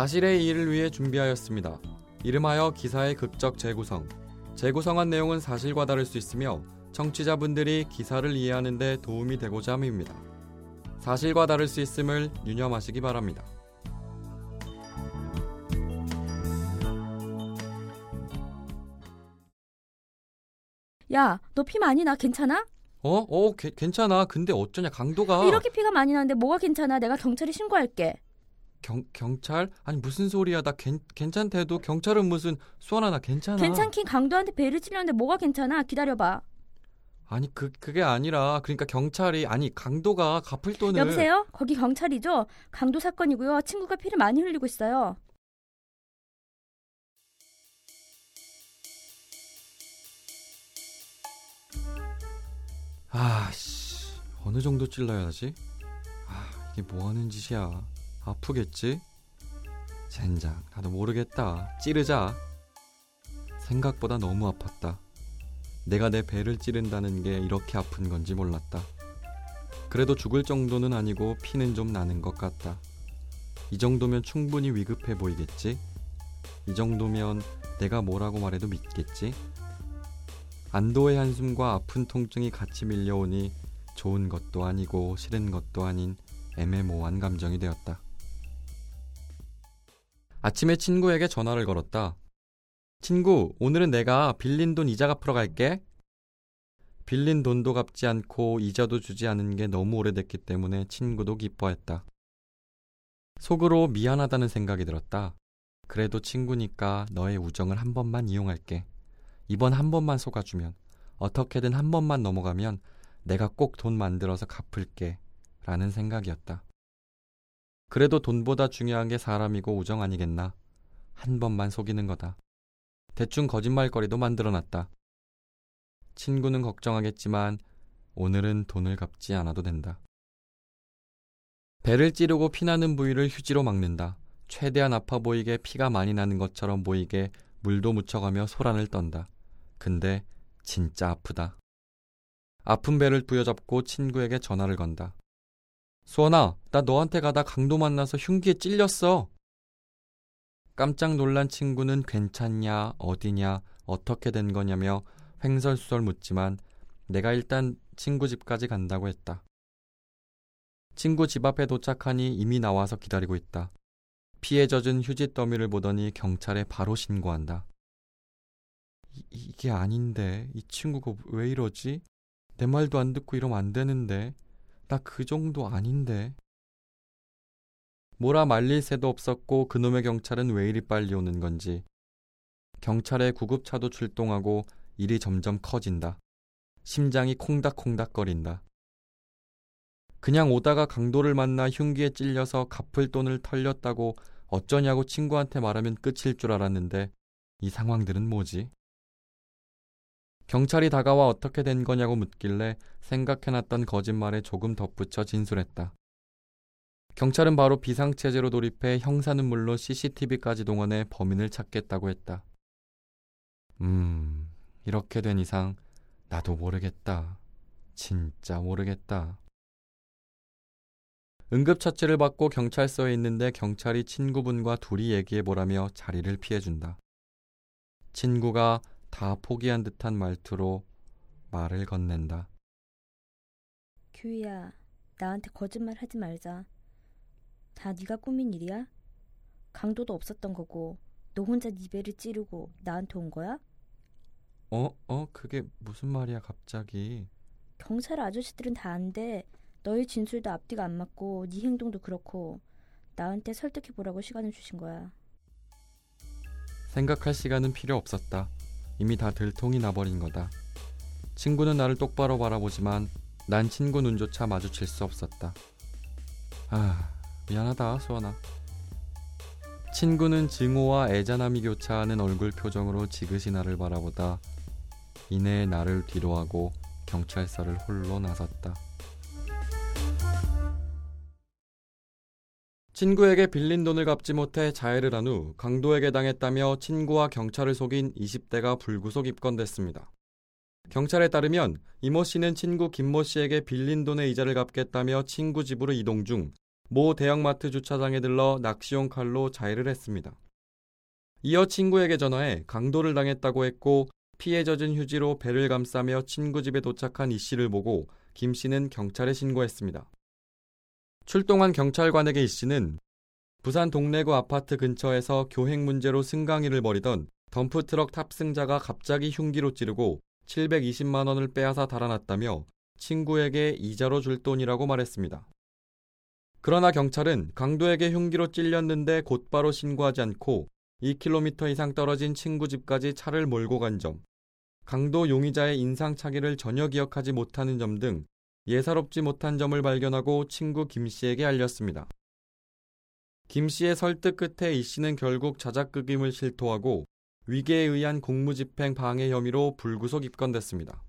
사실의 이의를 위해 준비하였습니다. 이름하여 기사의 극적 재구성. 재구성한 내용은 사실과 다를 수 있으며 청취자분들이 기사를 이해하는 데 도움이 되고자 함입니다. 사실과 다를 수 있음을 유념하시기 바랍니다. 야, 너 피 많이 나? 괜찮아? 어? 어, 게, 괜찮아. 근데 어쩌냐, 강도가. 이렇게 피가 많이 나는데 뭐가 괜찮아? 내가 경찰에 신고할게. 경, 경찰? 아니, 무슨 소리야. 나 괜, 괜찮대도 경찰은 무슨, 수원아, 나 괜찮아. 괜찮긴 강도한테 배를 찔렸는데 뭐가 괜찮아? 기다려봐. 아니, 그, 그게 아니라, 그러니까 경찰이, 아니, 강도가 갚을 돈을. 여보세요? 거기 경찰이죠? 강도 사건이고요. 친구가 피를 많이 흘리고 있어요. 아, 씨. 어느 정도 찔러야 하지? 아, 이게 뭐 하는 짓이야. 아프겠지? 젠장, 나도 모르겠다. 찌르자. 생각보다 너무 아팠다. 내가 내 배를 찌른다는 게 이렇게 아픈 건지 몰랐다. 그래도 죽을 정도는 아니고 피는 좀 나는 것 같다. 이 정도면 충분히 위급해 보이겠지? 이 정도면 내가 뭐라고 말해도 믿겠지? 안도의 한숨과 아픈 통증이 같이 밀려오니 좋은 것도 아니고 싫은 것도 아닌 애매모호한 감정이 되었다. 아침에 친구에게 전화를 걸었다. 친구, 오늘은 내가 빌린 돈 이자 갚으러 갈게. 빌린 돈도 갚지 않고 이자도 주지 않은 게 너무 오래됐기 때문에 친구도 기뻐했다. 속으로 미안하다는 생각이 들었다. 그래도 친구니까 너의 우정을 한 번만 이용할게. 이번 한 번만 속아주면 어떻게든 한 번만 넘어가면 내가 꼭 돈 만들어서 갚을게 라는 생각이었다. 그래도 돈보다 중요한 게 사람이고 우정 아니겠나? 한 번만 속이는 거다. 대충 거짓말거리도 만들어놨다. 친구는 걱정하겠지만 오늘은 돈을 갚지 않아도 된다. 배를 찌르고 피나는 부위를 휴지로 막는다. 최대한 아파 보이게 피가 많이 나는 것처럼 보이게 물도 묻혀가며 소란을 떤다. 근데 진짜 아프다. 아픈 배를 부여잡고 친구에게 전화를 건다. 수원아, 나 너한테 가다 강도 만나서 흉기에 찔렸어. 깜짝 놀란 친구는 괜찮냐, 어디냐, 어떻게 된 거냐며 횡설수설 묻지만 내가 일단 친구 집까지 간다고 했다. 친구 집 앞에 도착하니 이미 나와서 기다리고 있다. 피에 젖은 휴지 더미를 보더니 경찰에 바로 신고한다. 이, 게 아닌데 이 친구가 왜 이러지? 내 말도 안 듣고 이러면 안 되는데 나 그 정도 아닌데 뭐라 말릴 새도 없었고 그놈의 경찰은 왜 이리 빨리 오는 건지 경찰의 구급차도 출동하고 일이 점점 커진다. 심장이 콩닥콩닥거린다. 그냥 오다가 강도를 만나 흉기에 찔려서 갚을 돈을 털렸다고 어쩌냐고 친구한테 말하면 끝일 줄 알았는데 이 상황들은 뭐지? 경찰이 다가와 어떻게 된 거냐고 묻길래 생각해놨던 거짓말에 조금 덧붙여 진술했다. 경찰은 바로 비상체제로 돌입해 형사는 물론 CCTV까지 동원해 범인을 찾겠다고 했다. 음, 이렇게 된 이상 나도 모르겠다. 진짜 모르겠다. 응급처치를 받고 경찰서에 있는데 경찰이 친구분과 둘이 얘기해보라며 자리를 피해준다. 친구가 다 포기한 듯한 말투로 말을 건넨다. 규희야, 나한테 거짓말 하지 말자. 다 네가 꾸민 일이야? 강도도 없었던 거고 너 혼자 네 배를 찌르고 나한테 온 거야? 어? 어? 그게 무슨 말이야 갑자기 경찰 아저씨들은 다 안 돼 너의 진술도 앞뒤가 안 맞고 네 행동도 그렇고 나한테 설득해보라고 시간을 주신 거야 생각할 시간은 필요 없었다 이미 다 들통이 나버린 거다. 친구는 나를 똑바로 바라보지만 난 친구 눈조차 마주칠 수 없었다. 아, 미안하다, 수원아. 친구는 증오와 애잔함이 교차하는 얼굴 표정으로 지그시 나를 바라보다 이내 나를 뒤로하고 경찰서를 홀로 나섰다. 친구에게 빌린 돈을 갚지 못해 자해를 한 후 강도에게 당했다며 친구와 경찰을 속인 20대가 불구속 입건됐습니다. 경찰에 따르면 이모 씨는 친구 김모 씨에게 빌린 돈의 이자를 갚겠다며 친구 집으로 이동 중 모 대형마트 주차장에 들러 낚시용 칼로 자해를 했습니다. 이어 친구에게 전화해 강도를 당했다고 했고 피해 젖은 휴지로 배를 감싸며 친구 집에 도착한 이 씨를 보고 김 씨는 경찰에 신고했습니다. 출동한 경찰관에게 이 씨는 부산 동래구 아파트 근처에서 교행 문제로 승강이를 벌이던 덤프트럭 탑승자가 갑자기 흉기로 찌르고 720만 원을 빼앗아 달아났다며 친구에게 이자로 줄 돈이라고 말했습니다. 그러나 경찰은 강도에게 흉기로 찔렸는데 곧바로 신고하지 않고 2km 이상 떨어진 친구 집까지 차를 몰고 간 점, 강도 용의자의 인상착의를 전혀 기억하지 못하는 점 등 예사롭지 못한 점을 발견하고 친구 김 씨에게 알렸습니다. 김 씨의 설득 끝에 이 씨는 결국 자작극임을 실토하고 위계에 의한 공무집행 방해 혐의로 불구속 입건됐습니다.